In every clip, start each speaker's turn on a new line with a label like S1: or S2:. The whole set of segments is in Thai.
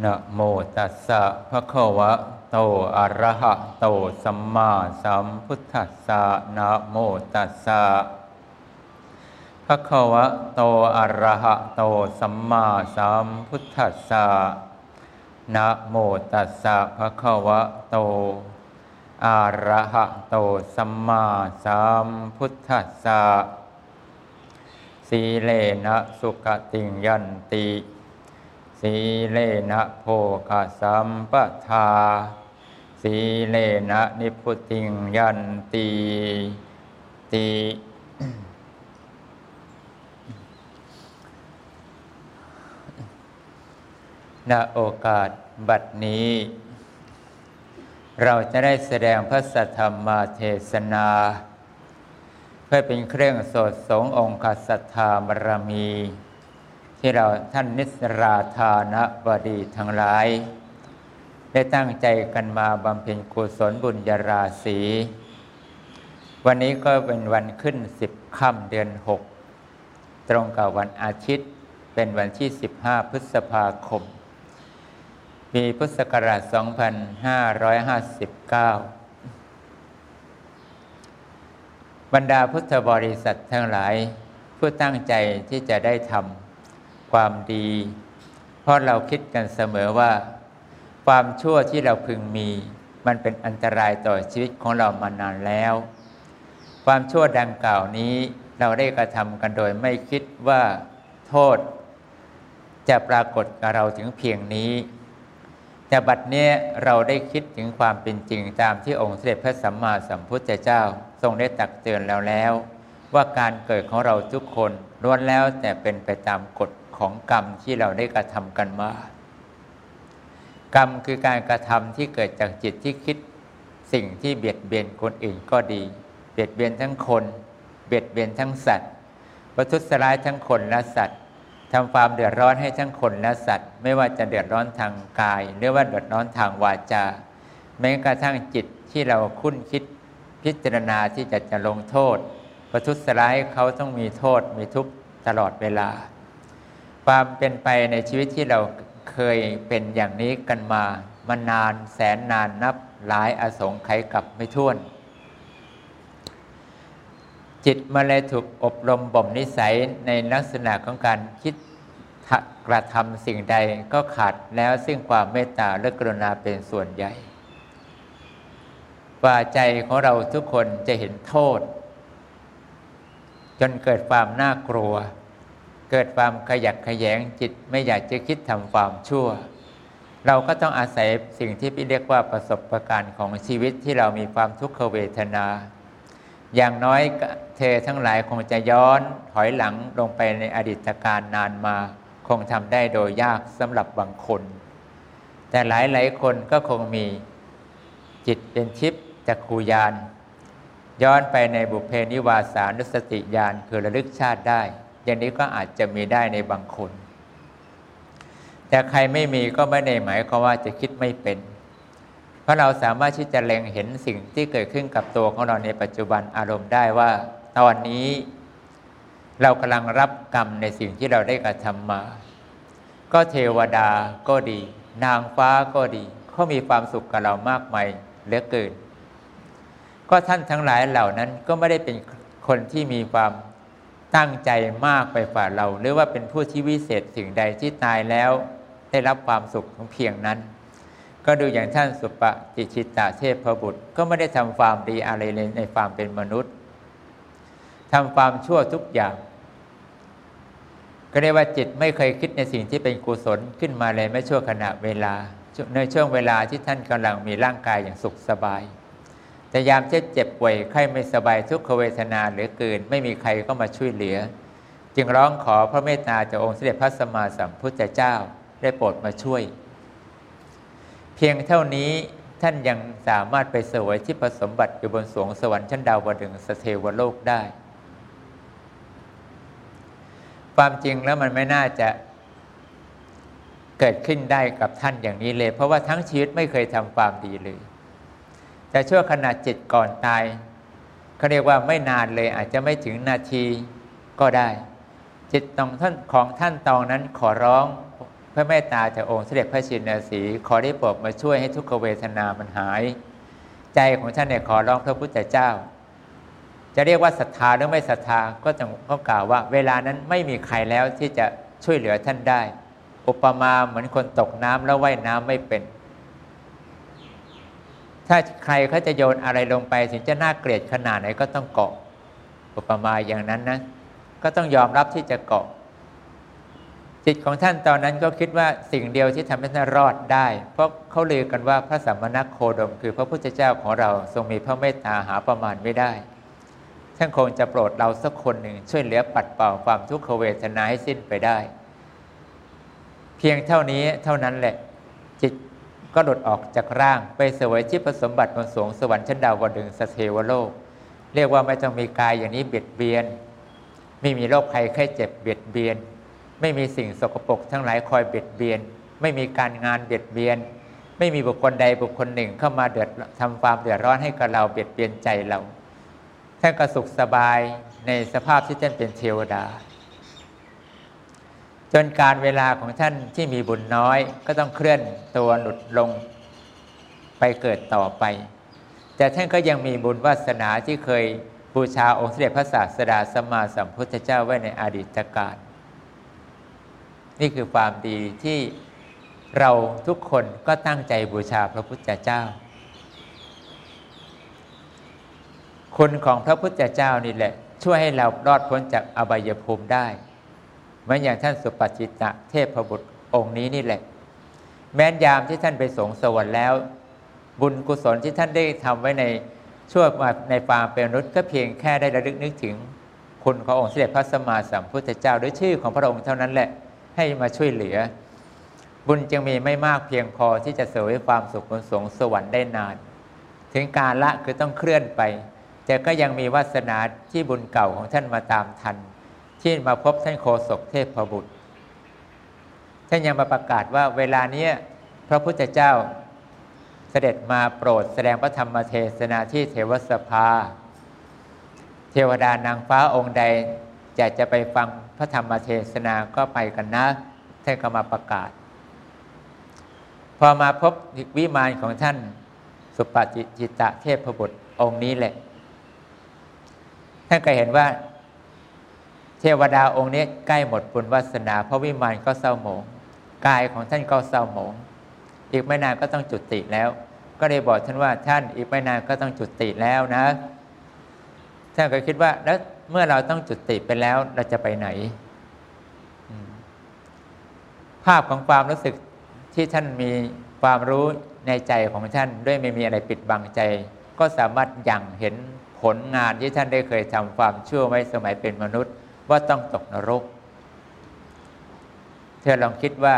S1: นะโมตัสสะภะคะวะโตอะระหะโตสัมมาสัมพุทธัสสะนะโมตัสสะภะคะวะโตอะระหะโตสัมมาสัมพุทธัสสะนะโมตัสสะภะคะวะโตอะระหะโตสัมมาสัมพุทธัสสะสีเลนะสุขติงยันติ สีเลนะโภคสัมปทา สีเลนะนิพุติงยันตีตีณโอกาสบัดนี้ เราจะได้แสดงพระสัทธรรมาเทศนา เพื่อเป็นเครื่องสดสงองค์สัทธาบารมี ที่เราท่านนิสราธานบดีทั้งหลาย ได้ตั้งใจกันมาบำเพ็ญกุศลบุญญาราศีวันนี้ก็เป็นวันขึ้นสิบค่ำเดือนหกตรงกับวันอาทิตย์เป็นวันที่ 15 พฤษภาคม ปีพุทธศักราช 2559 บรรดาพุทธบริษัททั้งหลาย ผู้ตั้งใจที่จะได้ทำ ความดี เพราะเราคิดกันเสมอว่า ความชั่วที่เราพึงมี มันเป็นอันตรายต่อชีวิตของเรามานานแล้ว ความชั่วดังกล่าวนี้เราได้กระทำกันโดยไม่คิดว่าโทษ จะปรากฏกับเราถึงเพียงนี้ แต่บัดนี้เราได้คิดถึงความเป็นจริงตามที่องค์เสด็จพระสัมมาสัมพุทธเจ้า ทรงได้ตักเตือนเราแล้ว ว่าการเกิดของเราทุกคนล้วนแล้วแต่เป็นไปตามกฎ ของกรรมที่เราได้กระทำกันมา กรรมคือการกระทำที่เกิดจากจิตที่คิดสิ่งที่เบียดเบียนคนอื่นก็ดี เบียดเบียนทั้งคน เบียดเบียนทั้งสัตว์ประทุษร้ายทั้งคนและสัตว์ทำความเดือดร้อนให้ทั้งคนและสัตว์ ไม่ว่าจะเดือดร้อนทางกาย หรือว่าเดือดร้อนทางวาจา แม้กระทั่งจิตที่เราคุ้นคิดพิจารณาที่จะจะลงโทษ ประทุษร้ายเขาต้องมีโทษมีทุกข์ตลอดเวลา ความเป็นไปในชีวิตที่เราเคยเป็นอย่างนี้กันมามานานแสนนานนับหลายอสงไขยกับไม่ท้วน จิตมาเลยถูกอบรมบ่มนิสัยในลักษณะของการคิดกระทำสิ่งใดก็ขาดแล้วซึ่งความเมตตาและกรุณาเป็นส่วนใหญ่ว่าใจของเราทุกคนจะเห็นโทษ จนเกิดความน่ากลัว เกิดความขยักขยงจิตไม่อยากจะคิดทำความชั่ว เราก็ต้องอาศัยสิ่งที่พี่เรียกว่าประสบะการณ์ของชีวิตที่เรามีความทุกขเวทนา อย่างน้อยเธอทั้งหลายคงจะย้อนถอยหลังลงไปในอดีตการนานมา คงทำได้โดยยากสำหรับบางคน แต่หลายหลายคนก็คงมีจิตเป็นทิพย์จักขูยานย้อนไปในบุพเพนิวาสานุสติญาณคือระลึกชาติได้ อย่างนี้ก็อาจจะมีได้ในบางคน แต่ใครไม่มีก็ไม่ได้หมายความว่าจะคิดไม่เป็น เพราะเราสามารถที่จะเล็งเห็นสิ่งที่เกิดขึ้นกับตัวของเราในปัจจุบันอารมณ์ได้ว่า ตอนนี้เรากำลังรับกรรมในสิ่งที่เราได้กระทำมา ก็เทวดาก็ดี นางฟ้าก็ดีเขามีความสุขกับเรามากมายเหลือเกิน ก็ท่านทั้งหลายเหล่านั้นก็ไม่ได้เป็นคนที่มีความ ตั้งใจมากไปฝ่าเรา หรือว่าเป็นผู้ที่วิเศษสิ่งใดที่ตายแล้ว ได้รับความสุขของเพียงนั้น ก็ดูอย่างท่านสุปฏิชิตาเทพบุตร ก็ไม่ได้ทำความดีอะไรเลยในความเป็นมนุษย์ทำความชั่วทุกอย่าง ก็เรียกว่าจิตไม่เคยคิดในสิ่งที่เป็นกุศลขึ้นมาเลยไม่ชั่วขณะเวลาในช่วงเวลาที่ท่านกำลังมีร่างกายอย่างสุขสบาย แต่ยามเจ็บเจ็บป่วยไข้ไม่สบายทุกขเวทนาเหลือเกิน ไม่มีใครก็มาช่วยเหลือ จึงร้องขอพระเมตตาจากองค์เสด็จพระสัมมาสัมพุทธเจ้าได้โปรดมาช่วย เพียงเท่านี้ท่านยังสามารถไปเสวยที่ผสมบัติอยู่บนสวงสวรรค์ชั้นดาวดึงสเทวโลกได้ ความจริงแล้วมันไม่น่าจะเกิดขึ้นได้กับท่านอย่างนี้เลย เพราะว่าทั้งชีวิตไม่เคยทำความดีเลย แต่ชั่วขณะจิตก่อนตายเขาเรียกว่าไม่นานเลยอาจจะไม่ถึงนาทีก็ได้ จิตตองท่านของท่านตองนั้นขอร้องพระเมตตาจากองค์เสด็จพระชินสีขอได้โปรดมาช่วยให้ทุกขเวทนามันหาย ใจของท่านเนี่ยขอร้องพระพุทธเจ้า จะเรียกว่าศรัทธาหรือไม่ศรัทธาก็จะก็กล่าวว่า เวลานั้นไม่มีใครแล้วที่จะช่วยเหลือท่านได้ อุปมาเหมือนคนตกน้ำแล้วว่ายน้ำไม่เป็น ถ้าใครเขาจะโยนอะไรลงไป ถึงจะน่าเกลียดขนาดไหนก็ต้องเกาะอุปมาอย่างนั้นนะ ก็ต้องยอมรับที่จะเกาะ จิตของท่านตอนนั้นก็คิดว่าสิ่งเดียวที่ทำให้ท่านรอดได้ เพราะเขาลือกันว่าพระสัมมาณโคดม คือพระพุทธเจ้าของเราทรงมีพระเมตตาหาประมาณไม่ได้ท่านคงจะโปรดเราสักคนหนึ่งช่วยเหลือปัดเป่าความทุกขเวทนาให้สิ้นไปได้ เพียงเท่านี้เท่านั้นแหละ จิต ก็หลุดออกจากร่างไปเสวยที่ผสมบัติบนสวงสวรรค์ชั้นดาวดึงสเทวโลก เรียกว่าไม่ต้องมีกายอย่างนี้เบียดเบียน ไม่มีโรคภัยไข้เจ็บเบียดเบียน ไม่มีสิ่งสกปรกทั้งหลายคอยเบียดเบียน ไม่มีการงานเบียดเบียน ไม่มีบุคคลใดบุคคลหนึ่งเข้ามาเดือดทำความเดือดร้อนให้กับเราเบียดเบียนใจเราท่านก็สุขสบายในสภาพที่ท่านเป็นเทวดา จนการเวลาของท่านที่มีบุญน้อย ก็ต้องเคลื่อนตัวหลุดลงไปเกิดต่อไป แต่ท่านก็ยังมีบุญวาสนาที่เคยบูชาองค์เสด็จพระศาสดาสมมาสัมพุทธเจ้าไว้ในอดีตการนี่คือความดีที่เราทุกคนก็ตั้งใจบูชาพระพุทธเจ้า คุณของพระพุทธเจ้านี่แหละ ช่วยให้เรารอดพ้นจากอบายภูมิได้ เหมือนอย่างท่านสุปจิตะเทพบุตรองค์นี้นี่แหละ แม้นยามที่ท่านไปสงสวรรค์แล้ว บุญกุศลที่ท่านได้ทำไว้ในช่วงมาในฟามเป็นรุษก็เพียงแค่ได้ระลึกนึกถึง คุณขององค์เสด็จพระสัมมาสัมพุทธเจ้าด้วยชื่อของพระองค์เท่านั้นแหละให้มาช่วยเหลือ บุญจึงมีไม่มากเพียงพอที่จะเสวยความสุขบนสงสวรรค์ได้นาน ถึงการละคือต้องเคลื่อนไป แต่ก็ยังมีวาสนาที่บุญเก่าของท่านมาตามทัน ที่มาพบท่านโคศกเทพบุตร ท่านยังมาประกาศว่าเวลานี้พระพุทธเจ้าเสด็จมาโปรดแสดงพระธรรมเทศนาที่เทวสภา เทวดานางฟ้าองค์ใดอยากจะไปฟังพระธรรมเทศนาก็ไปกันนะท่านก็มาประกาศ พอมาพบวิมานของท่านสุปฏิจิตะเทพบุตรองค์นี้แหละ ท่านก็เห็นว่า เทวดาองค์นี้ใกล้หมดบุญวาสนาเพราะวิมานก็เศร้าหมองกายของท่านก็เศร้าหมองอีกไม่นานก็ต้องจุติแล้ว ก็เลยบอกท่านว่าท่านอีกไม่นานก็ต้องจุติแล้วนะท่านก็คิดว่าแล้วเมื่อเราต้องจุติไปแล้วเราจะไปไหน ภาพของความรู้สึกที่ท่านมีความรู้ในใจของท่านด้วยไม่มีอะไรปิดบังใจ ก็สามารถยังเห็นผลงานที่ท่านได้เคยทำความชั่วไว้สมัยเป็นมนุษย์ ว่าต้องตกนรก เธอลองคิดว่า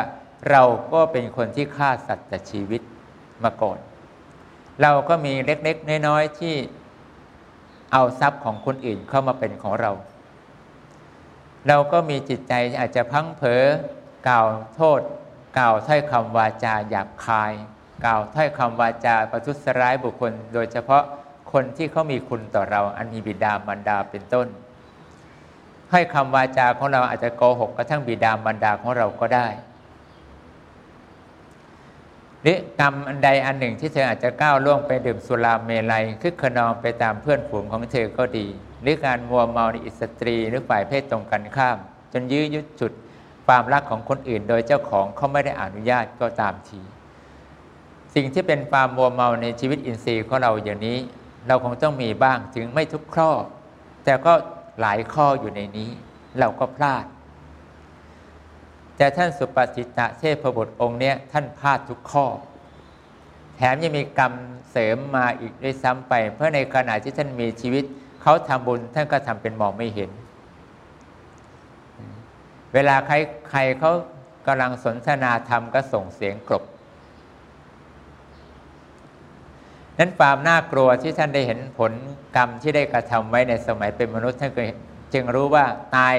S1: เราก็เป็นคนที่ฆ่าสัตว์แต่ชีวิตมาก่อนเราก็มีเล็กๆน้อยๆที่เอาทรัพย์ของคนอื่นเข้ามาเป็นของเรา เราก็มีจิตใจอาจจะพังเผลอกล่าวโทษ กล่าวถ้อยคำวาจาหยาบคาย กล่าวถ้อยคำวาจาประทุษร้ายบุคคล โดยเฉพาะคนที่เขามีคุณต่อเรา อันมีบิดามารดาเป็นต้น ถ้อยคำวาจาของเราอาจจะโกหกกระทั่งบิดามารดาของเราก็ได้หรือกรรมอันใดอันหนึ่งที่เธออาจจะก้าวล่วงไปดื่มสุราเมลัยคึกขนองไปตามเพื่อนฝูงของเธอก็ดี หรือการมัวเมาในอิสตรีหรือฝ่ายเพศตรงกันข้าม จนยื้อยุดจุดความรักของคนอื่น โดยเจ้าของเขาไม่ได้อนุญาตก็ตามที สิ่งที่เป็นความมัวเมาในชีวิตอินทรีย์ของเราอย่างนี้ เราคงต้องมีบ้างถึงไม่ทุกข้อแต่ก็ หลายข้ออยู่ในนี้ เราก็พลาด แต่ท่านสุปฏิตะเทพบุตรองค์เนี้ยท่านพลาดทุกข้อ แถมยังมีกรรมเสริมมาอีกด้วยซ้ำไป เพราะในขณะที่ท่านมีชีวิต เขาทำบุญท่านก็ทำเป็นมองไม่เห็น เวลาใครใครเขากำลังสนทนาธรรมก็ส่งเสียงกรบ นั้นความน่ากลัวที่ท่านได้เห็นผลกรรมที่ได้กระทำไว้ในสมัยเป็นมนุษย์ท่านจึงรู้ว่าตาย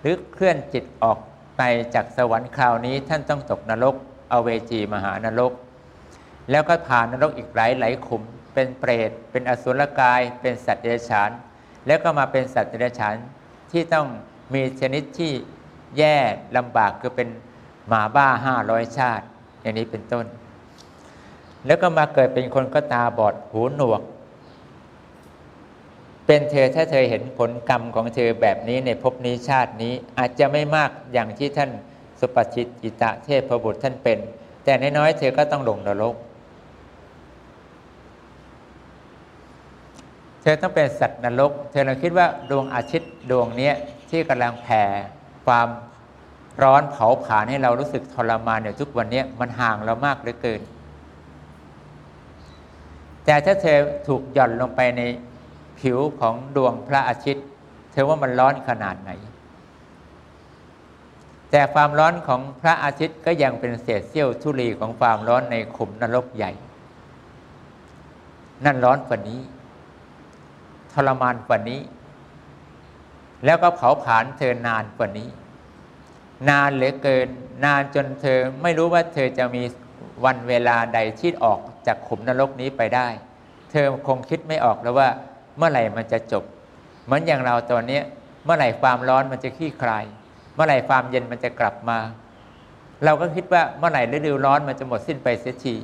S1: หรือเคลื่อนจิตออกไปจากสวรรค์คราวนี้ ท่านต้องตกนรกเอเวจีมหานรก แล้วก็ผ่านนรกอีกหลายหลายขุม เป็นเปรต เป็นอสุรกาย เป็นสัตว์เดรัจฉาน แล้วก็มาเป็นสัตว์เดรัจฉานที่ต้องมีชนิดที่แย่ลำบากคือเป็นหมาบ้าห้าร้อยชาติ อย่างนี้เป็นต้น แล้วก็มาเกิดเป็นคนก็ตาบอดหูหนวก เป็นเธอถ้าเธอเห็นผลกรรมของเธอแบบนี้ในภพนี้ชาตินี้อาจจะไม่มากอย่างที่ท่านสุปชิตอิตะเทพบุตรท่านเป็น แต่น้อยๆเธอก็ต้องลงนรก เธอต้องเป็นสัตว์นรก เธอลองคิดว่าดวงอาทิตย์ดวงนี้ที่กำลังแผ่ความร้อนเผาผลาญให้เรารู้สึกทรมานเนี่ยทุกวันนี้มันห่างเรามากเหลือเกิน แต่ถ้าเธอถูกหย่อนลงไปในผิวของดวงพระอาทิตย์ เธอว่ามันร้อนขนาดไหน แต่ความร้อนของพระอาทิตย์ก็ยังเป็นเศษเสี้ยวทุลีของความร้อนในขุมนรกใหญ่ นั่นร้อนกว่านี้ ทรมานกว่านี้ แล้วก็เผาผลาญเธอนานกว่านี้ นานเหลือเกิน นานจนเธอไม่รู้ว่าเธอจะมีวันเวลาใดที่ออก จากขุมนรกนี้ไปได้ เธอคงคิดไม่ออกแล้วว่า เมื่อไหร่มันจะจบ เหมือนอย่างเราตอนนี้เมื่อไหร่ความร้อนมันจะขี้คลายเมื่อไหร่ความเย็นมันจะกลับมา เราก็คิดว่าเมื่อไหร่ฤดูร้อนมันจะหมดสิ้นไปเสียที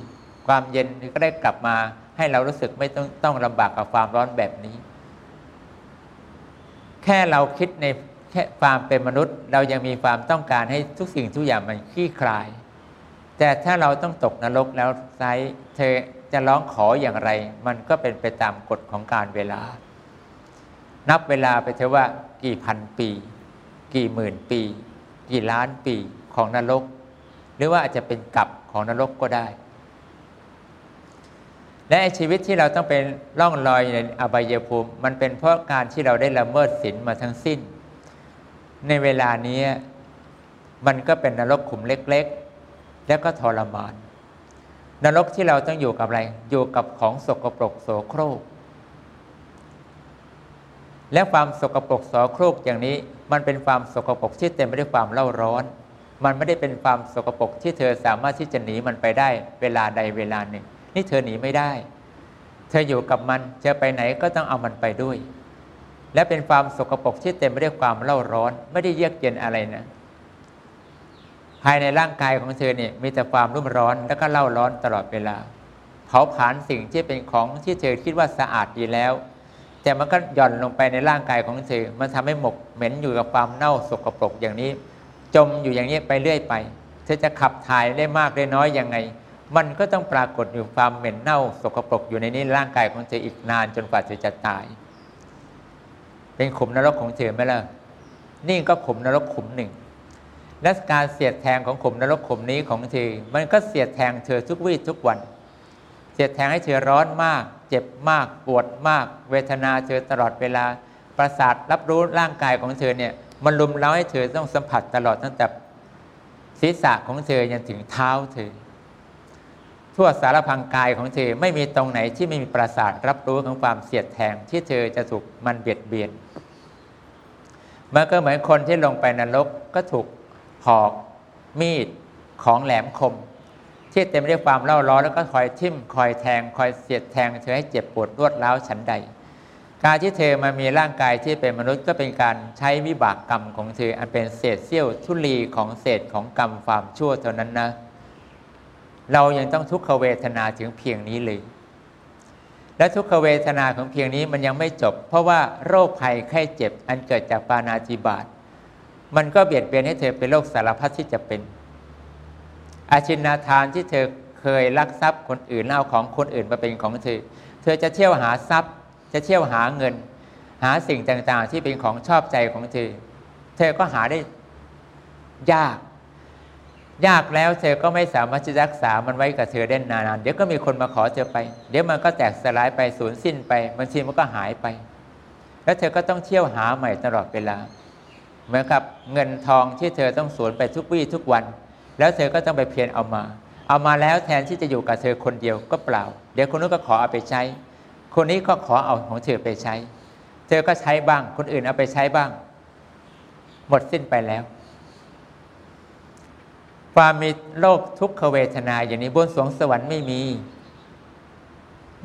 S1: ความเย็นก็ได้กลับมา ให้เรารู้สึกไม่ต้องต้องลำบากกับความร้อนแบบนี้ แค่เราคิดในแค่ความเป็นมนุษย์ เรายังมีความต้องการให้ทุกสิ่งทุกอย่างมันคลี่คลาย แต่ถ้าเราต้องตกนรกแล้วไซเธอจะร้องขออย่างไร มันก็เป็นไปตามกฎของการเวลา นับเวลาไปเถอะว่ากี่พันปี กี่หมื่นปี กี่ล้านปีของนรก หรือว่าอาจจะเป็นกับของนรกก็ได้ และชีวิตที่เราต้องเป็นร่องรอยในอบายภูมิ มันเป็นเพราะการที่เราได้ละเมิดศีลมาทั้งสิ้น ในเวลานี้มันก็เป็นนรกขุมเล็ก แล้วก็ทรมาน นรกที่เราต้องอยู่กับอะไร อยู่กับของสกปรกโสโครก และความสกปรกโสโครกอย่างนี้ มันเป็นความสกปรกที่เต็มไปด้วยความเล่าร้อน มันไม่ได้เป็นความสกปรกที่เธอสามารถที่จะหนีมันไปได้เวลาใดเวลาหนึ่ง นี่เธอหนีไม่ได้ เธออยู่กับมันจะไปไหนก็ต้องเอามันไปด้วย และเป็นความสกปรกที่เต็มไปด้วยความเล่าร้อน ไม่ได้เยือกเย็นอะไรนะ ภายในร่างกายของเธอเนี่ยมีแต่ความรุ่มร้อนแล้วก็เล่าร้อนตลอดเวลา เผาผลาญสิ่งที่เป็นของที่เธอคิดว่าสะอาดดีแล้ว แต่มันก็หย่อนลงไปในร่างกายของเธอ มันทำให้หมกเหม็นอยู่กับความเน่าสกปรกอย่างนี้ จมอยู่อย่างนี้ไปเรื่อยไป เธอจะขับถ่ายได้มากได้น้อยยังไง มันก็ต้องปรากฏอยู่ความเหม็นเน่าสกปรกอยู่ในนี้ร่างกายของเธออีกนานจนกว่าเธอจะตาย เป็นขุมนรกของเธอไหมล่ะนี่ก็ขุมนรกขุมหนึ่ง และการเสียดแทงของขุมนรกขมนี้ของเธอมันก็เสียดแทงเธอทุกวี่ทุกวัน เสียดแทงให้เธอร้อนมาก เจ็บมาก ปวดมาก เวทนาเธอตลอดเวลา ประสาทรับรู้ร่างกายของเธอเนี่ย มันลุมเล้าให้เธอต้องสัมผัสตลอดตั้งแต่ศีรษะของเธอยันถึงเท้าเธอ ทั่วสารพังกายของเธอไม่มีตรงไหนที่ไม่มีประสาทรับรู้ของความเสียดแทงที่เธอจะถูกมันเบียดเบียนมันก็เหมือนคนที่ลงไปนรกก็ถูก อกมีดของแหลมคม ที่เต็มไปด้วยความเล่าร้อนแล้วก็คอยทิ่มคอยแทง คอยเสียดแทงเธอให้เจ็บปวดรวดร้าวฉันใด การที่เธอมามีร่างกายที่เป็นมนุษย์ก็เป็นการใช้วิบากกรรมของเธออันเป็นเศษเสี้ยวทุลีของเศษของกรรมความชั่วเท่านั้นนะ เรายังต้องทุกขเวทนาถึงเพียงนี้เลยและทุกขเวทนาของเพียงนี้มันยังไม่จบ เพราะว่าโรคภัยไข้เจ็บอันเกิดจากปานาจิบาต มันก็เบียดเบียนให้เธอเป็นโรคสารพัดที่จะเป็น อาชินาทานที่เธอเคยลักทรัพย์คนอื่นเอาของคนอื่นมาเป็นของเธอ เธอจะเที่ยวหาทรัพย์ จะเที่ยวหาเงิน หาสิ่งต่างๆ ที่เป็นของชอบใจของเธอ เธอก็หาได้ยาก ยากแล้วเธอก็ไม่สามารถจะรักษามันไว้กับเธอได้นานๆ เดี๋ยวก็มีคนมาขอเธอไป เดี๋ยวมันก็แตกสลายไปสูญสิ้นไปบางทีมันก็หายไป แล้วเธอก็ต้องเที่ยวหาใหม่ตลอดเวลา เหมือนกับเงินทองที่เธอต้องสวนไปทุกวี่ทุกวัน แล้วเธอก็ต้องไปเพียรเอามา เอามาแล้วแทนที่จะอยู่กับเธอคนเดียวก็เปล่า เดี๋ยวคนนู้นก็ขอเอาไปใช้ คนนี้ก็ขอเอาของเธอไปใช้ เธอก็ใช้บ้าง คนอื่นเอาไปใช้บ้าง หมดสิ้นไปแล้ว ความมีโลกทุกขเวทนาอย่างนี้บนสวงสวรรค์ไม่มี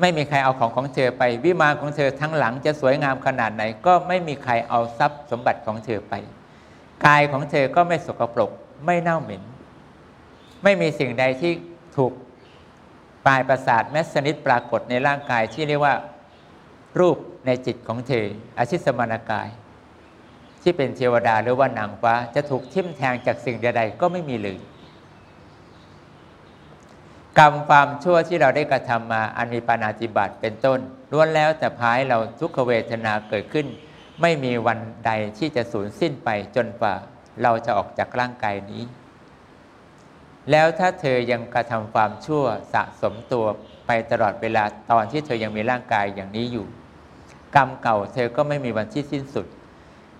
S1: ไม่มีใครเอาของของเธอไป วิมานของเธอทั้งหลังจะสวยงามขนาดไหน ก็ไม่มีใครเอาทรัพย์สมบัติของเธอไป กายของเธอก็ไม่สกปรก ไม่เน่าเหม็น ไม่มีสิ่งใดที่ถูกปลายประสาทแมสนิดปรากฏในร่างกายที่เรียกว่า รูปในจิตของเธออาชิสมานกาย ที่เป็นเทวดาหรือว่านังฟ้าจะถูกทิ่มแทงจากสิ่งใดๆก็ไม่มีเลย กรรมความชั่วที่เราได้กระทำมาอันมีปานาติบัติเป็นต้นล้วนแล้วแต่พายเราทุกขเวทนาเกิดขึ้น ไม่มีวันใดที่จะสูญสิ้นไปจนกว่าเราจะออกจากร่างกายนี้ แล้วถ้าเธอยังกระทำความชั่วสะสมตัวไปตลอดเวลาตอนที่เธอยังมีร่างกายอย่างนี้อยู่ กรรมเก่าเธอก็ไม่มีวันที่สิ้นสุด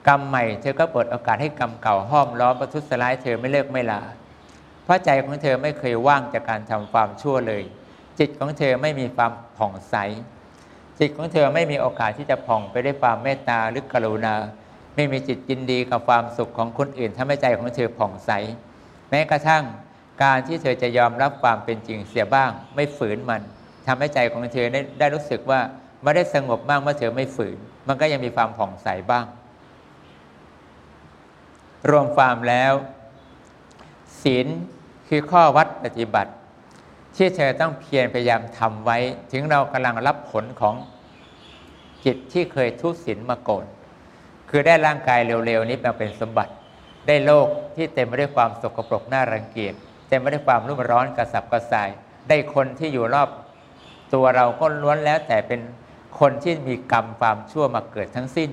S1: กรรมใหม่เธอก็เปิดโอกาสให้กรรมเก่าห้อมล้อมประทุษร้ายเธอไม่เลิกไม่ลา เพราะใจของเธอไม่เคยว่างจากการทำความชั่วเลย จิตของเธอไม่มีความผ่องใส จิตของเธอไม่มีโอกาสที่จะผ่องไปได้วยความเมตตาหรือกรุณา ไม่มีจิตยินดีกับความสุขของคนอื่นทำให้ใจของเธอผ่องใส แม้กระทั่งการที่เธอจะยอมรับความเป็นจริงเสียบ้าง ไม่ฝืนมันทำให้ใจของเธอได้ได้รู้สึกว่าไม่ได้สงบบ้างเมื่อเธอไม่ฝืน มันก็ยังมีความผ่องใสบ้าง รวมความแล้วศีล คือข้อวัดปฏิบัติ ที่เธอต้องเพียรพยายามทำไว้ ถึงเรากำลังรับผลของจิตที่เคยทุศีลมาก่อนคือได้ร่างกายเร็วๆนี้มาเป็นสมบัติ ได้โลกที่เต็มไปด้วยความสกปรกน่ารังเกียจเต็มไปด้วยความรุ่มร้อนกระสับกระส่าย ได้คนที่อยู่รอบ ตัวเราก็ล้วนแล้วแต่เป็นคนที่มีกรรมความชั่วมาเกิดทั้งสิ้น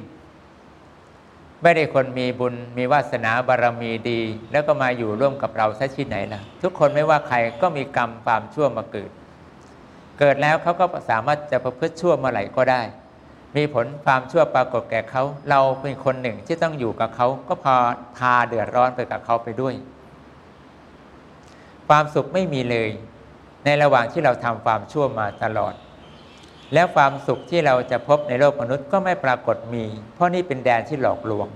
S1: ไม่ได้คนมีบุญมีวาสนาบารมีดี แล้วก็มาอยู่ร่วมกับเราซะที่ไหนล่ะ ทุกคนไม่ว่าใครก็มีกรรมความชั่วมาเกิด เกิดแล้วเขาก็สามารถจะประพฤติชั่วเมื่อไหร่ก็ได้ มีผลความชั่วปรากฏแก่เขา เราเป็นคนหนึ่งที่ต้องอยู่กับเขาก็พอพาเดือดร้อนไปกับเขาไปด้วย ความสุขไม่มีเลย ในระหว่างที่เราทำความชั่วมาตลอดแล้วความสุขที่เราจะพบในโลกมนุษย์ก็ไม่ปรากฏมี เพราะนี่เป็นแดนที่หลอกลวง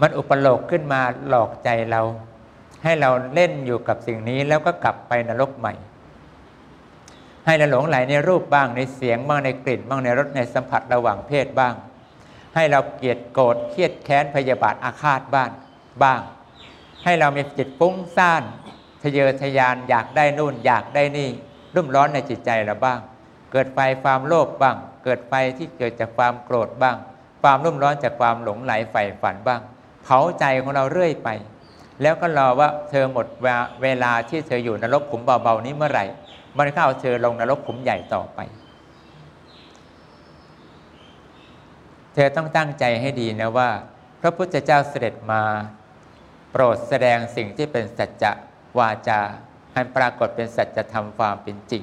S1: มันอุปโลกขึ้นมาหลอกใจเรา ให้เราเล่นอยู่กับสิ่งนี้แล้วก็กลับไปนรกใหม่ ให้เราหลงไหลในรูปบ้างในเสียงบ้างในกลิ่นบ้างในรสในสัมผัสระหว่างเพศบ้าง ให้เราเกลียดโกรธเครียดแค้นพยาบาทอาฆาตบ้านบ้าง ให้เรามีจิตฟุ้งซ่านทะเยอทะยานอยากได้นู่นอยากได้นี่รุ่มร้อนในจิตใจเราบ้าง เกิดไฟความโลภบ้าง เกิดไฟที่เกิดจากความโกรธบ้าง ความรุ่มร้อนจากความหลงไหลใฝ่ฝันบ้าง ผาใจของเราเรื่อยไป แล้วก็รอว่าเธอหมดเวลาที่เธออยู่นรกขุมเบาๆนี้เมื่อไหร่ มันก็เอาเธอลงนรกขุมใหญ่ต่อไป เธอต้องตั้งใจให้ดีนะว่า พระพุทธเจ้าเสด็จมา โปรดแสดงสิ่งที่เป็นสัจจะวาจาอันปรากฏเป็นสัจธรรมความเป็นจริง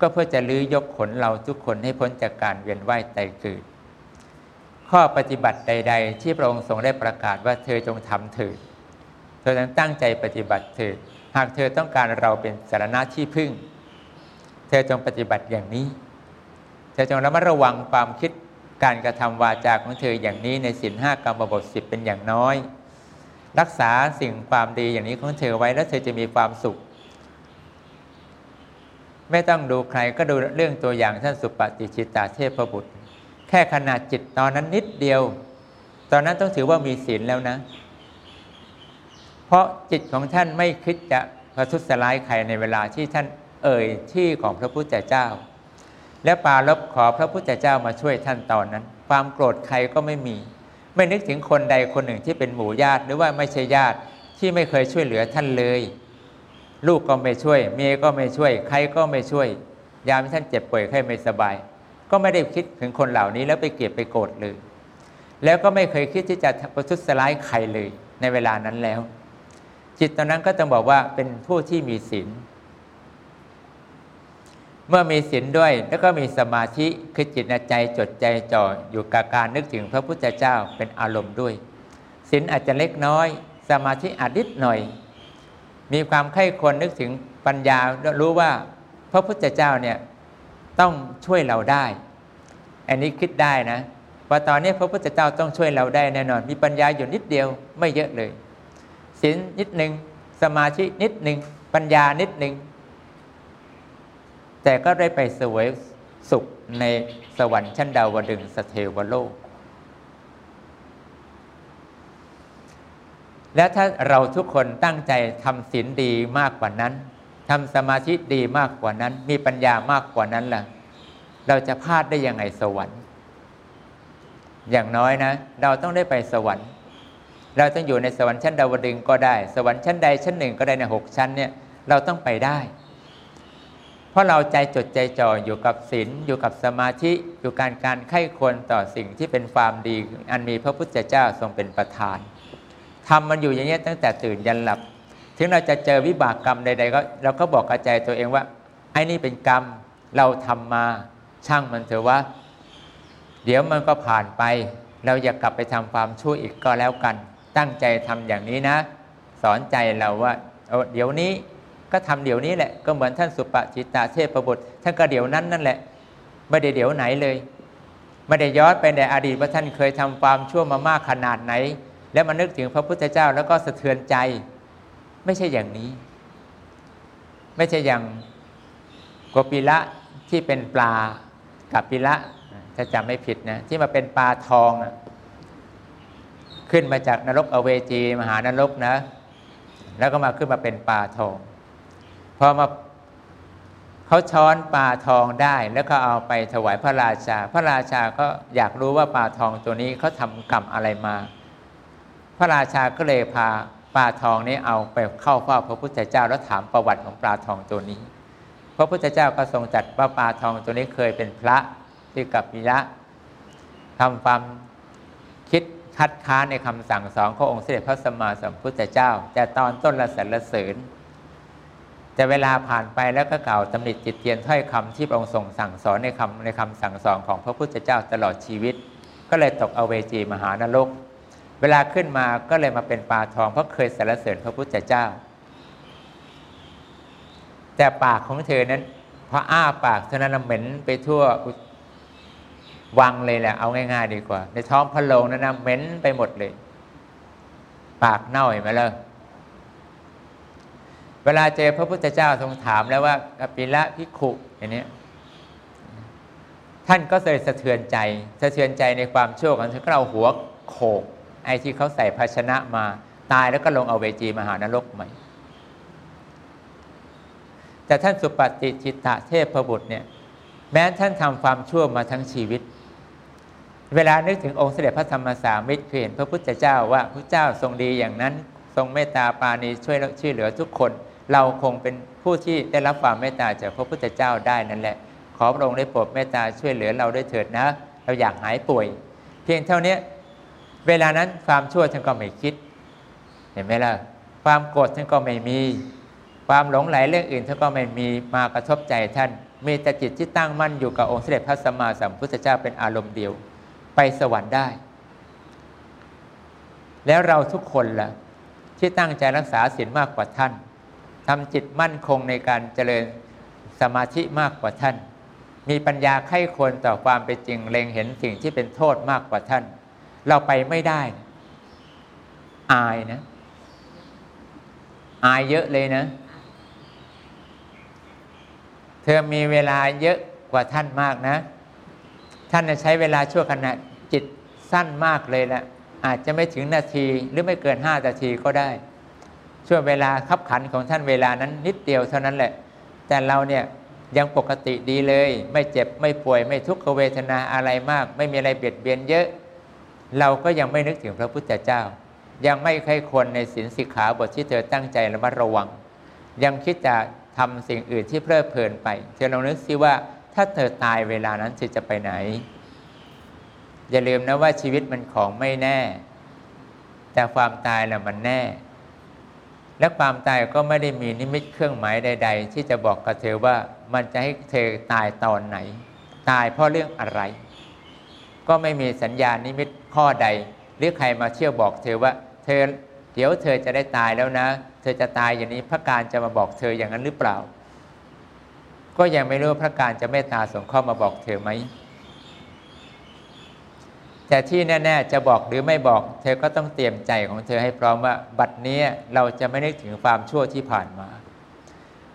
S1: ก็เพื่อจะลื้อยกขนเราทุกคนให้พ้นจากการเวียนว่ายตายเกิด ข้อปฏิบัติใด ๆ ที่พระองค์ทรงได้ประกาศว่าเธอจงทำเถิดเธอต้องตั้งใจปฏิบัติเถิดหากเธอต้องการเราเป็นสารณะที่พึ่ง เธอจงปฏิบัติอย่างนี้ เธอจงระมัดระวังความคิดการกระทำวาจาของเธออย่างนี้ในสินห้ากรรมบทสิบเป็นอย่างน้อย รักษาสิ่งความดีอย่างนี้ของเธอไว้แล้วเธอจะมีความสุข ไม่ต้องดูใครก็ดูเรื่องตัวอย่างท่านสุปฏิชิตาเทพบุตร ค่ขนาดจิตตอนนั้นนิดเดียว ตอนนั้นต้องถือว่ามีศีลแล้วนะ เพราะจิตของท่านไม่คิดจะประทุษร้ายใครในเวลาที่ท่านเอ่ยที่ของพระพุทธเจ้า และปาลบขอพระพุทธเจ้ามาช่วยท่านตอนนั้น ความโกรธใครก็ไม่มี ไม่นึกถึงคนใดคนหนึ่งที่เป็นหมู่ญาติหรือว่าไม่ใช่ญาติที่ไม่เคยช่วยเหลือท่านเลย ลูกก็ไม่ช่วย เมียก็ไม่ช่วย ใครก็ไม่ช่วย ยามท่านเจ็บป่วยใครไม่สบาย ก็ไม่ได้คิดถึงคนเหล่านี้ แล้วไปเกลียดไปโกรธเลย แล้วก็ไม่เคยคิดที่จะประทุษร้ายใครเลยในเวลานั้นแล้ว จิตตอนนั้นก็ต้องบอกว่าเป็นผู้ที่มีศีลเมื่อมีศีลด้วยแล้วก็มีสมาธิคือจิตใจจดใจจ่ออยู่กับการนึกถึงพระพุทธเจ้าเป็นอารมณ์ด้วยศีลอาจจะเล็กน้อย สมาธิอาจนิดหน่อย มีความไข้ควรนึกถึงปัญญารู้ว่าพระพุทธเจ้าเนี่ย ต้องช่วยเราได้ อันนี้คิดได้นะว่าตอนนี้พระพุทธเจ้าต้องช่วยเราได้แน่นอน มีปัญญาอยู่นิดเดียวไม่เยอะเลยศีลนิดหนึ่งสมาธินิดหนึ่งปัญญานิดหนึ่งแต่ก็ได้ไปสวยสุขในสวรรค์ชั้นดาวดึงสเทวโลก และถ้าเราทุกคนตั้งใจทำศีลดีมากกว่านั้น ทำสมาธิดีมากกว่านั้น มีปัญญามากกว่านั้นล่ะ เราจะพลาดได้ยังไงสวรรค์ อย่างน้อยนะ เราต้องได้ไปสวรรค์ เราต้องอยู่ในสวรรค์ชั้นดาวดึงก็ได้ สวรรค์ชั้นใดชั้นหนึ่งก็ได้ในหกชั้นเนี่ยเราต้องไปได้ เพราะเราใจจดใจจ่ออยู่กับศีลอยู่กับสมาธิอยู่การการไข้ควรต่อสิ่งที่เป็นความดี อันมีพระพุทธเจ้าทรงเป็นประธานทำมันอยู่อย่างนี้ตั้งแต่ตื่นยันหลับ ถึงเราจะเจอวิบากกรรมใดๆก็เราก็บอกกระจายตัวเองว่าไอ้นี่เป็นกรรมเราทำมาช่างมันเถอะว่า เดี๋ยวมันก็ผ่านไป เราอย่ากกลับไปทำความชั่วอีกก็แล้วกัน ตั้งใจทำอย่างนี้นะ สอนใจเราว่าเดี๋ยวนี้ก็ทำเดี๋ยวนี้แหละก็เหมือนท่านสุปจิตาเทพบุตรท่านก็เดี๋ยวนั้นนั่นแหละ ไม่ได้เดี๋ยวไหนเลย ไม่ได้ย้อนไปในอดีตว่าท่านเคยทำความชั่วมามากขนาดไหน แล้วมานึกถึงพระพุทธเจ้าแล้วก็สะเทือนใจ ไม่ใช่อย่างนี้ ไม่ใช่อย่างกปิละที่เป็นปลากับปิละถ้าจำไม่ผิดนะที่มาเป็นปลาทองขึ้นมาจากนรกอเวจีมหานรกนะ แล้วก็มาขึ้นมาเป็นปลาทองพอมาเขาช้อนปลาทองได้ แล้วก็เอาไปถวายพระราชา พระราชาก็อยากรู้ว่าปลาทองตัวนี้เขาทำกรรมอะไรมา พระราชาก็เลยพา ปลาทองนี้เอาไปเข้าเฝ้าพระพุทธเจ้าแล้วถามประวัติของปลาทองตัวนี้ พระพุทธเจ้าก็ทรงจัดว่าปลาทองตัวนี้เคยเป็นพระที่กับมิระทำความคิดคัดค้านในคำสั่งสอนขององค์เสด็จพระสัมมาสัมพุทธเจ้า แต่ตอนต้นละสรรเสริญแต่เวลาผ่านไปแล้วก็กล่าวตำหนิจิตเตียนถ้อยคำที่พระองค์ทรงสั่งสอนในคำในคำสั่งสอนของพระพุทธเจ้าตลอดชีวิต ก็เลยตกเอเวจีมหานรก เวลาขึ้นมาก็เลยมาเป็นปลาทอง เพราะเคยสรรเสริญพระพุทธเจ้า แต่ปากของเธอนั้นพออ้าปากเท่านั้นเหม็นไปทั่ววังเลยแหละเอาง่าย ๆ ดีกว่า ในท้องพระโลงนั้นนะเหม็นไปหมดเลย ปากเน่าเห็นไหมล่ะเวลาเจอพระพุทธเจ้าทรงถามแล้วว่ากปิละพิขุอย่างนี้ท่านก็เลยสะเทือนใจ สะเทือนใจในความชั่วของเธอก็เอาหัวโขก ไอ้ที่เขาใส่ภาชนะมาตายแล้วก็ลงเอาเวจีมหานรกใหม่ แต่ท่านสุปฏิจิตตเทพบุตรเนี่ยแม้ท่านทำความชั่วมาทั้งชีวิต เวลานึกถึงองค์เสด็จพระธรรมสามิตรคือเห็นพระพุทธเจ้าว่าพระเจ้าทรงดีอย่างนั้น ทรงเมตตาปาณีช่วยช่วยเหลือทุกคน เราคงเป็นผู้ที่ได้รับความเมตตาจากพระพุทธเจ้าได้นั่นแหละ ขอพระองค์ได้โปรดเมตตาช่วยเหลือเราด้วยเถิดนะ เราอยากหายป่วย เพียงเท่านี้ เวลานั้นความชั่วท่านก็ไม่คิด เห็นไหมล่ะ ความโกรธท่านก็ไม่มี ความหลงไหลเรื่องอื่นท่านก็ไม่มีมากระทบใจท่าน มีแต่จิตที่ตั้งมั่นอยู่กับองค์เสด็จพระสัมมาสัมพุทธเจ้าเป็นอารมณ์เดียว ไปสวรรค์ได้ แล้วเราทุกคนล่ะ ที่ตั้งใจรักษาศีลมากกว่าท่านทำจิตมั่นคงในการเจริญสมาธิมากกว่าท่าน มีปัญญาไข้ควรต่อความเป็นจริงเล็งเห็นสิ่งที่เป็นโทษมากกว่าท่าน เราไปไม่ได้ อายนะ อายเยอะเลยนะ เธอมีเวลาเยอะกว่าท่านมากนะ ท่านใช้เวลาชั่วขณะจิตสั้นมากเลยแหละอาจจะไม่ถึงนาทีหรือไม่เกินห้านาทีก็ได้ ช่วงเวลาขับขันของท่านเวลานั้น นิดเดียวเท่านั้นแหละ แต่เราเนี่ยยังปกติดีเลย ไม่เจ็บไม่ป่วยไม่ทุกขเวทนาอะไรมาก ไม่มีอะไรเบียดเบียนเยอะ เราก็ยังไม่นึกถึงพระพุทธเจ้า ยังไม่ใครควรในศีลสิกขาบทที่เธอตั้งใจระมัดระวัง ยังคิดจะทำสิ่งอื่นที่เพลิดเพลินไป เธอลองนึกซิว่าถ้าเธอตายเวลานั้นเธอจะไปไหน อย่าลืมนะว่าชีวิตมันของไม่แน่ แต่ความตายแหละมันแน่ และความตายก็ไม่ได้มีนิมิตเครื่องหมายใด ๆ ที่จะบอกกับเธอว่ามันจะให้เธอตายตอนไหน ตายเพราะเรื่องอะไร ก็ไม่มีสัญญาณนิมิตข้อใด หรือใครมาเชื่อบอกเธอว่า เธอเดี๋ยวเธอจะได้ตายแล้วนะ เธอจะตายอย่างนี้พระการจะมาบอกเธออย่างนั้นหรือเปล่า ก็ยังไม่รู้พระการจะเมตตาสงเคราะห์มาบอกเธอไหมแต่ที่แน่ๆจะบอกหรือไม่บอก เธอก็ต้องเตรียมใจของเธอให้พร้อมว่า บัดนี้เราจะไม่นึกถึงความชั่วที่ผ่านมา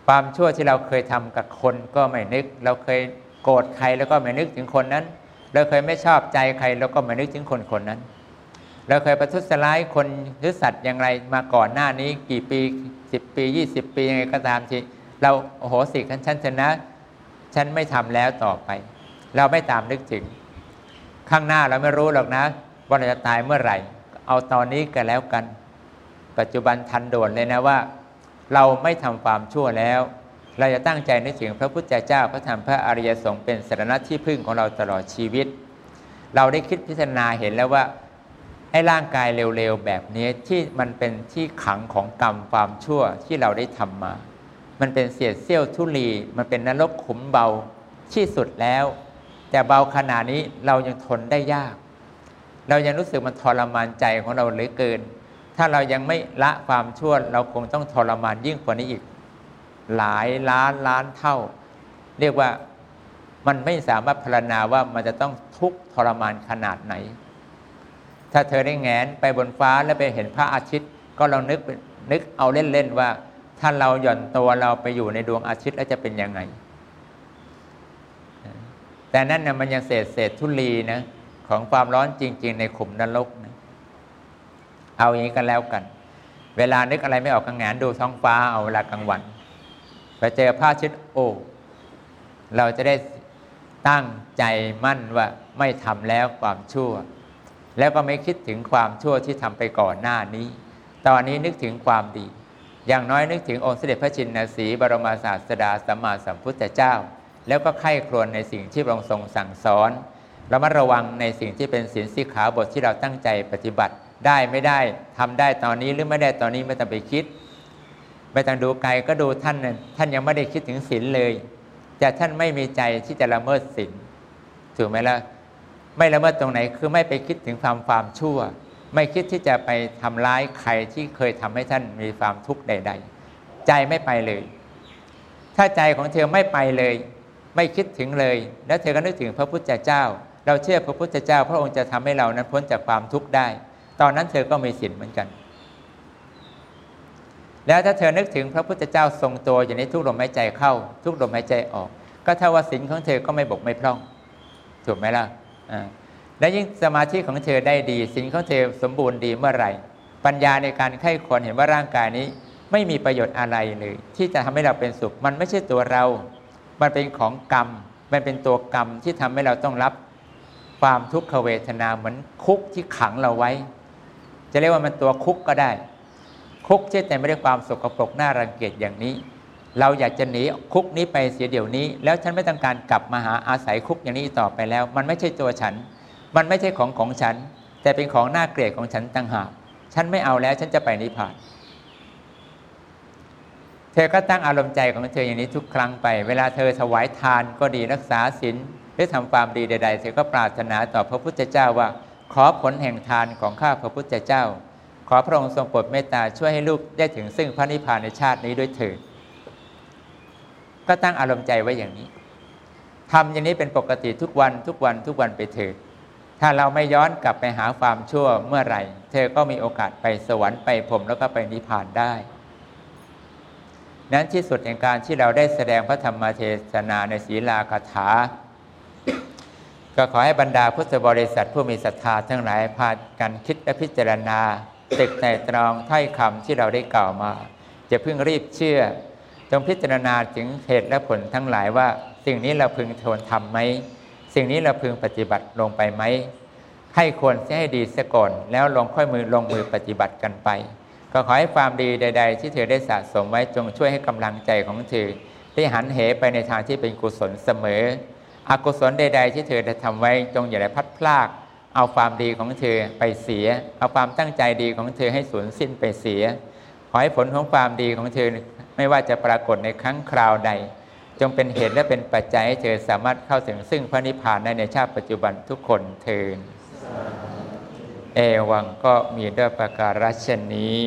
S1: ความชั่วที่เราเคยทำกับคนก็ไม่นึก เราเคยโกรธใครแล้วก็ไม่นึกถึงคนนั้น เราเคยไม่ชอบใจใครเราก็ไม่นึกถึงคนคนนั้น เราเคยประทุษร้ายคนหรือสัตว์อย่างไรมาก่อนหน้านี้กี่ปีสิบปียี่สิบปียังไงก็ตามทีเราโอ้โหสิกันฉันชนะ ฉันไม่ทำแล้วต่อไป เราไม่ตามนึกถึง ข้างหน้าเราไม่รู้หรอกนะว่าเราจะตายเมื่อไหร่ เอาตอนนี้กันแล้วกัน ปัจจุบันทันโดนเลยนะว่า เราไม่ทำความชั่วแล้ว เราจะตั้งใจนึกถึงพระพุทธเจ้าพระธรรมพระอริยสงฆ์เป็นสารณะที่พึ่งของเราตลอดชีวิต เราได้คิดพิจารณาเห็นแล้วว่าไอ้ร่างกายเร็วๆแบบนี้ที่มันเป็นที่ขังของกรรมความชั่วที่เราได้ทำมา มันเป็นเศษเสี้ยวทุลี มันเป็นนรกขุมเบาที่สุดแล้ว แต่เบาขนาดนี้เรายังทนได้ยาก เรายังรู้สึกมันทรมานใจของเราเหลือเกิน ถ้าเรายังไม่ละความชั่วเราคงต้องทรมานยิ่งกว่านี้อีก หลายล้านล้านเท่า เรียกว่ามันไม่สามารถพรรณนาว่ามันจะต้องทุกข์ทรมานขนาดไหน ถ้าเธอได้แงนไปบนฟ้าแล้วไปเห็นพระอาทิตย์ ก็ลองนึกนึกเอาเล่นๆว่า ถ้าเราหย่อนตัวเราไปอยู่ในดวงอาทิตย์แล้วจะเป็นยังไง แต่นั่นเนี่ยมันยังเศษเศษทุลีนะของความร้อนจริง ๆ ในขุมนรกนะเอาอย่างนี้กันแล้วกัน เวลานึกอะไรไม่ออกกังงานดูท้องฟ้าเอาเวลากลางวัน ไปเจอพระอาทิตย์โอ เราจะได้ตั้งใจมั่นว่าไม่ทำแล้วความชั่ว แล้วก็ไม่คิดถึงความชั่วที่ทำไปก่อนหน้านี้ ตอนนี้นึกถึงความดี อย่างน้อยนึกถึงองค์เสด็จพระจินสีบรมศาสดาสัมมาสัมพุทธเจ้า แล้วก็ไข้ครวญในสิ่งที่พระองค์ทรงสั่งสอนระมัดระวังในสิ่งที่เป็นศีลสีขาบทที่เราตั้งใจปฏิบัติได้ไม่ได้ทำได้ตอนนี้หรือไม่ได้ตอนนี้ไม่ต้องไปคิด ไม่ต้องดูไกลก็ดูท่านท่านยังไม่ได้คิดถึงศีลเลย แต่ท่านไม่มีใจที่จะละเมิดศีลถูกไหมล่ะไม่ละเมิดตรงไหนคือไม่ไปคิดถึงความความชั่ว ไม่คิดที่จะไปทำร้ายใครที่เคยทำให้ท่านมีความทุกข์ใด ๆ ใจไม่ไปเลย ถ้าใจของเธอไม่ไปเลย ไม่คิดถึงเลย แล้วเธอก็นึกถึงพระพุทธเจ้า เราเชื่อพระพุทธเจ้า พระองค์จะทำให้เรานั้นพ้นจากความทุกข์ได้ ตอนนั้นเธอก็มีสินเหมือนกัน แล้วถ้าเธอนึกถึงพระพุทธเจ้าทรงตัวอย่างนี้ทุกลมหายใจเข้า ทุกลมหายใจออก ก็เท่าว่าสินของเธอก็ไม่บกไม่พร่อง ถูกไหมล่ะและยิ่งสมาธิของเธอได้ดีสิ่งของเธอสมบูรณ์ดีเมื่อไหร่ ปัญญาในการไข้ควรเห็นว่าร่างกายนี้ ไม่มีประโยชน์อะไรเลยที่จะทำให้เราเป็นสุข มันไม่ใช่ตัวเรา มันเป็นของกรรม มันเป็นตัวกรรมที่ทำให้เราต้องรับความทุกขเวทนาเหมือนคุกที่ขังเราไว้ จะเรียกว่ามันตัวคุกก็ได้ คุกที่แต่ไม่ได้ความสกปรกน่ารังเกียจอย่างนี้ เราอยากจะหนีคุกนี้ไปเสียเดี๋ยวนี้ แล้วฉันไม่ต้องการกลับมาหาอาศัยคุกอย่างนี้ต่อไปแล้ว มันไม่ใช่ตัวฉัน มันไม่ใช่ของของฉัน แต่เป็นของน่าเกลียดของฉันต่างหากฉันไม่เอาแล้วฉันจะไปนิพพานเธอก็ตั้งอารมณ์ใจของเธออย่างนี้ทุกครั้งไป เวลาเธอถวายทานก็ดีรักษาศีลหรือทำความดีใด ๆ เธอก็ปรารถนาต่อพระพุทธเจ้าว่า ขอผลแห่งทานของข้าพระพุทธเจ้า ขอพระองค์ทรงโปรดเมตตาช่วยให้ลูกได้ถึงซึ่งพระนิพพานในชาตินี้ด้วยเถิดก็ตั้งอารมณ์ใจไว้อย่างนี้ทำอย่างนี้เป็นปกติทุกวันทุกวันทุกวันไปเถิดถ้าเราไม่ย้อนกลับไปหาความชั่วเมื่อไหร่ เธอก็มีโอกาสไปสวรรค์ไปพรมแล้วก็ไปนิพพานได้ นั้นที่สุดในการที่เราได้แสดงพระธรรมเทศนาในศีลาคาถา ก็ขอให้บรรดาพุทธบริษัทผู้มีศรัทธาทั้งหลายพากันคิดและพิจารณา ตึกในตรองถ้อยคำที่เราได้กล่าวมาจะพึ่งรีบเชื่อจงพิจารณาถึงเหตุและผลทั้งหลายว่า สิ่งนี้เราพึงทนทำไหม สิ่งนี้เราพึงปฏิบัติลงไปไหม ให้ควรให้ดีเสียก่อนแล้วลงค่อยมือลงมือปฏิบัติกันไป ก็ขอให้ความดีใด ๆ ที่เธอได้สะสมไว้จงช่วยให้กำลังใจของเธอได้หันเหไปในทางที่เป็นกุศลเสมอ อกุศลใด ๆ ที่เธอได้ทำไว้จงอย่าได้พัดพลาก เอาความดีของเธอไปเสีย เอาความตั้งใจดีของเธอให้สูญสิ้นไปเสีย ขอให้ผลของความดีของเธอไม่ว่าจะปรากฏในครั้งคราวใด จงเป็นเหตุและเป็นปัจจัยให้เธอสามารถเข้าถึงซึ่งพระนิพพานได้ในชาติปัจจุบันทุกคนเทินเอวังก็มีด้วยประการัชนี้